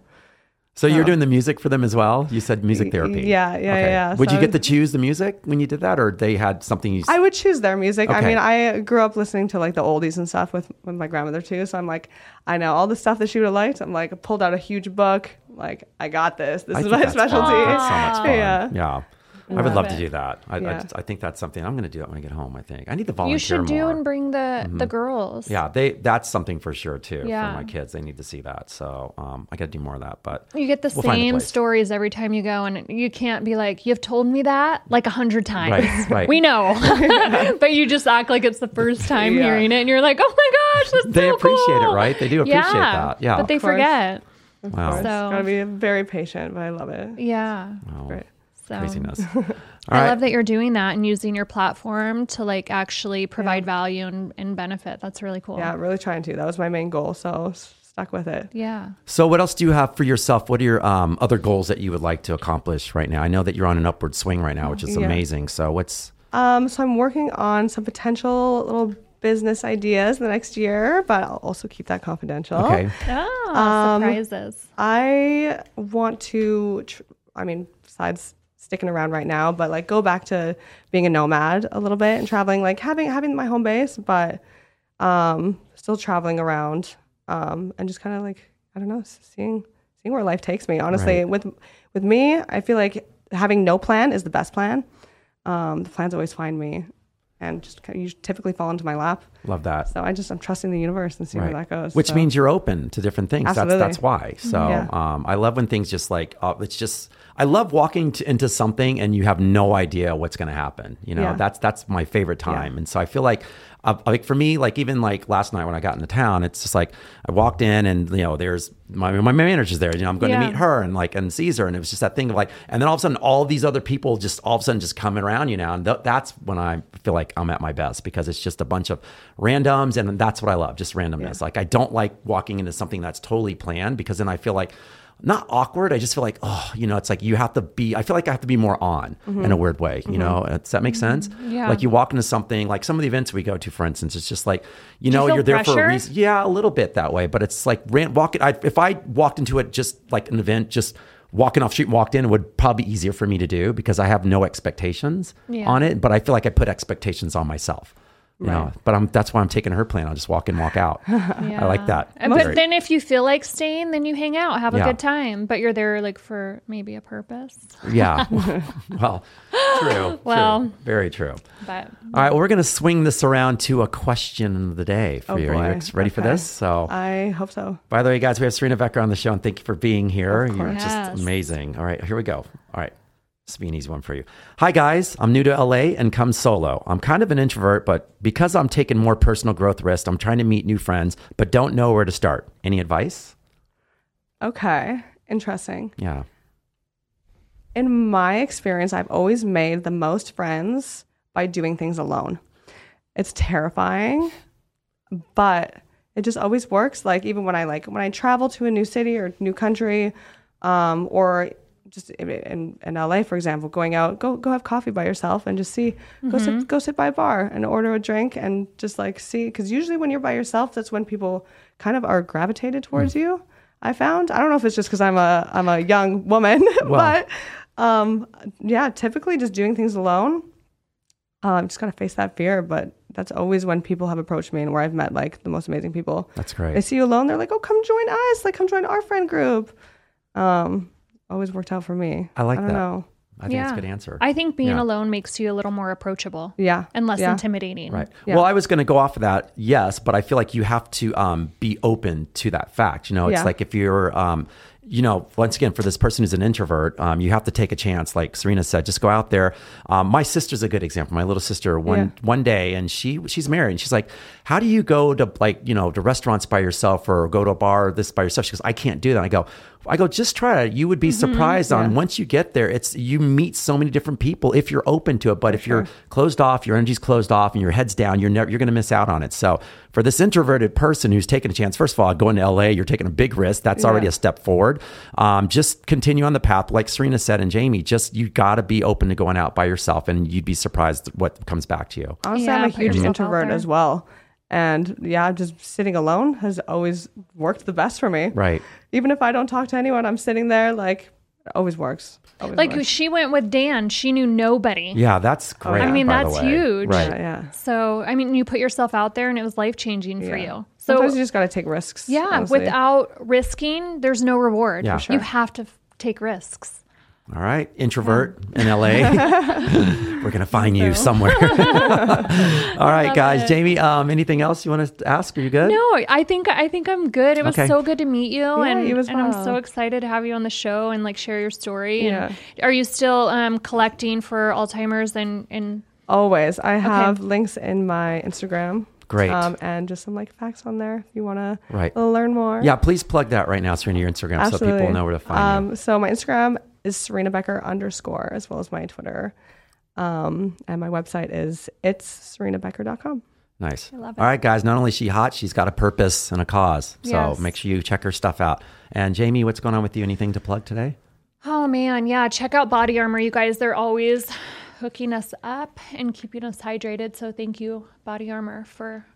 So you're doing the music for them as well. You said music therapy. yeah, yeah, yeah. Would So you I get to choose the music when you did that, or they had something you? s- I would choose their music. okay. I mean, I grew up listening to like the oldies and stuff with, with my grandmother too. So I'm like, I know all the stuff that she would have liked. I'm like, pulled out a huge book. Like, I got this. This I is my that's fun. specialty. That's *laughs* so much fun. Yeah. Yeah. I would Love love to do that. I, I, just- I think that's something I'm going to do that when I get home. I think I need to volunteer you should do more. and bring the the girls yeah, they that's something for sure too Yeah. for my kids. They need to see that. So um, I got to do more of that. But you get the We'll same place. stories every time you go and you can't be like you've told me that like a hundred times Right, right. *laughs* we know *laughs* but you just act like it's the first time Yeah. hearing it and you're like oh my gosh that's They so appreciate it, right? They do appreciate that. Yeah. but they Of forget wow. It's So- gotta be very patient, but I love it. yeah Wow. Great. So Craziness. *laughs* All I right. love that you're doing that and using your platform to like actually provide value and, and benefit. That's really cool. Yeah, really trying to. That was my main goal. So stuck with it. Yeah. So, what else do you have for yourself? What are your um, other goals that you would like to accomplish right now? I know that you're on an upward swing right now, which is Yeah. amazing. So, what's Um, so I'm working on some potential little business ideas the next year, but I'll also keep that confidential. okay? Oh, Um, surprises. I want to, tr- I mean, besides sticking around right now, but like go back to being a nomad a little bit and traveling, like having having my home base, but um, still traveling around um, and just kind of like I don't know, seeing seeing where life takes me. Honestly, Right. with with me, I feel like having no plan is the best plan. Um, the plans always find me, and just kind of, you typically fall into my lap. Love that. So I just I'm trusting the universe and see Right. where that goes. Which So- means you're open to different things. Absolutely. That's that's why. So Yeah. um, I love when things just like uh, it's just I love walking to, into something and you have no idea what's going to happen. You know, Yeah. that's that's my favorite time. And so I feel like uh, like for me, like even like last night when I got into town, it's just like I walked in and you know there's my my manager's there. You know, I'm going Yeah. to meet her and like and Caesar, and it was just that thing of like, and then all of a sudden all these other people just all of a sudden just coming around you now, and th- that's when I feel like I'm at my best because it's just a bunch of randoms, and that's what I love, just randomness. Like I don't like walking into something that's totally planned because then I feel like not awkward. I just feel like, oh, you know, it's like you have to be, I feel like I have to be more on in a weird way, you mm-hmm. know? Does that make mm-hmm. sense? Yeah. Like you walk into something, like some of the events we go to, for instance, it's just like, you Do you know, you're there for a reason. Yeah, a little bit that way, but it's like ran, walking. I, if I walked into it just like an event, just walking off street and walked in, it would probably be easier for me to do because I have no expectations Yeah. on it. But I feel like I put expectations on myself. You know, but I'm that's why I'm taking her plan. I'll just walk in, walk out. *laughs* I like that. But Very- then if you feel like staying, then you hang out, have a Yeah. good time. But you're there like for maybe a purpose. Yeah. *laughs* *laughs* well, true. Well. true. very true. But All right, well, we're going to swing this around to a question of the day for Oh, you. Are you boy. ex- ready for this? So, I hope so. by the way, guys, we have Serena Becker on the show, and thank you for being here. You're course. just amazing. All right, here we go. All right. This will be an easy one for you. Hi, guys. I'm new to LA and come solo. I'm kind of an introvert, but because I'm taking more personal growth risks, I'm trying to meet new friends, but don't know where to start. Any advice? Okay, interesting. Yeah. In my experience, I've always made the most friends by doing things alone. It's terrifying, but it just always works. Like even when I like when I travel to a new city or new country, um, or just in, in, LA, for example, going out, go go have coffee by yourself and just see, go sit go sit by a bar and order a drink and just like see. Because usually when you're by yourself, that's when people kind of are gravitated towards you. I found. I don't know if it's just because I'm a I'm a young woman, *laughs* but um, yeah, typically just doing things alone. I'm just gotta face that fear, but that's always when people have approached me and where I've met like the most amazing people. That's great. They see you alone, they're like, "Oh, come join us! Like, come join our friend group." Um, always worked out for me. I like I don't that. know. I think that's a good answer. I think being Yeah. alone makes you a little more approachable. Yeah, And less yeah. intimidating. Right. Yeah. Well, I was going to go off of that, yes, but I feel like you have to um, be open to that fact. You know, it's Yeah. like if you're, um, you know, once again, for this person who's an introvert, um, you have to take a chance. Like Serena said, just go out there. Um, my sister's a good example. My little sister, one Yeah. one day, and she she's married, and she's like, "How do you go to like you know to restaurants by yourself or go to a bar this by yourself?" She goes, "I can't do that." I go. I go, just try it. You would be surprised on once you get there. It's you meet so many different people if you're open to it. But if you're closed off, your energy's closed off, and your head's down, you're never you're going to miss out on it. So for this introverted person who's taking a chance, first of all, going to LA, you're taking a big risk. That's already a step forward. Um, just continue on the path, like Serena said, and Jamie. Just you got to be open to going out by yourself, and you'd be surprised what comes back to you. Honestly, Yeah, I'm a huge introvert as well. And yeah, just sitting alone has always worked the best for me. Right. Even if I don't talk to anyone, I'm sitting there like it always works. Always Like works. she went with Dan, she knew nobody. Yeah, that's oh, great. I mean, by that's huge. Right. yeah, yeah. So, I mean, you put yourself out there and it was life changing for Yeah. you. So, Sometimes you just got to take risks. yeah, honestly. without risking, there's no reward. Yeah. Sure. You have to f- take risks. All right, introvert in LA. *laughs* We're gonna find you somewhere. *laughs* All right, guys. Jamie, um, anything else you want to ask? Are you good? No, I think I think I'm good. It was Okay. so good to meet you, and, you as and I'm so excited to have you on the show and like share your story. Yeah. And are you still um, collecting for Alzheimer's and and Always. I have links in my Instagram. Great. Um, and just some like facts on there if you want to Right. learn more. Yeah, please plug that right now, Serena, your Instagram, so people know where to find you. um, So my Instagram is Serena Becker underscore as well as my Twitter. Um, and my website is it's serenabecker.com. Nice. I love it. All right, guys. Not only is she hot, she's got a purpose and a cause. So Yes. make sure you check her stuff out. And Jamie, what's going on with you? Anything to plug today? oh man, yeah, check out Body Armor, you guys. They're always hooking us up and keeping us hydrated. So thank you, Body Armor, for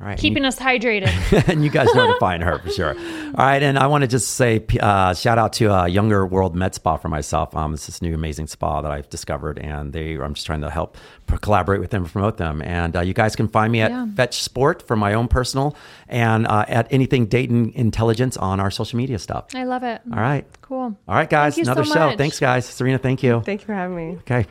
All right. keeping us hydrated. *laughs* and you guys know to find her for sure. All right, and I want to just say uh, shout out to uh, Younger World Med Spa for myself. Um, it's this new amazing spa that I've discovered, and they I'm just trying to help p- collaborate with them, promote them. And uh, you guys can find me at Yeah. Fetch Sport for my own personal, and uh, at anything Dayton Intelligence on our social media stuff. I love it. All right, Cool. all right, guys. Thank you Another so show. much. Thanks, guys. Serena, thank you. Thank you for having me. Okay.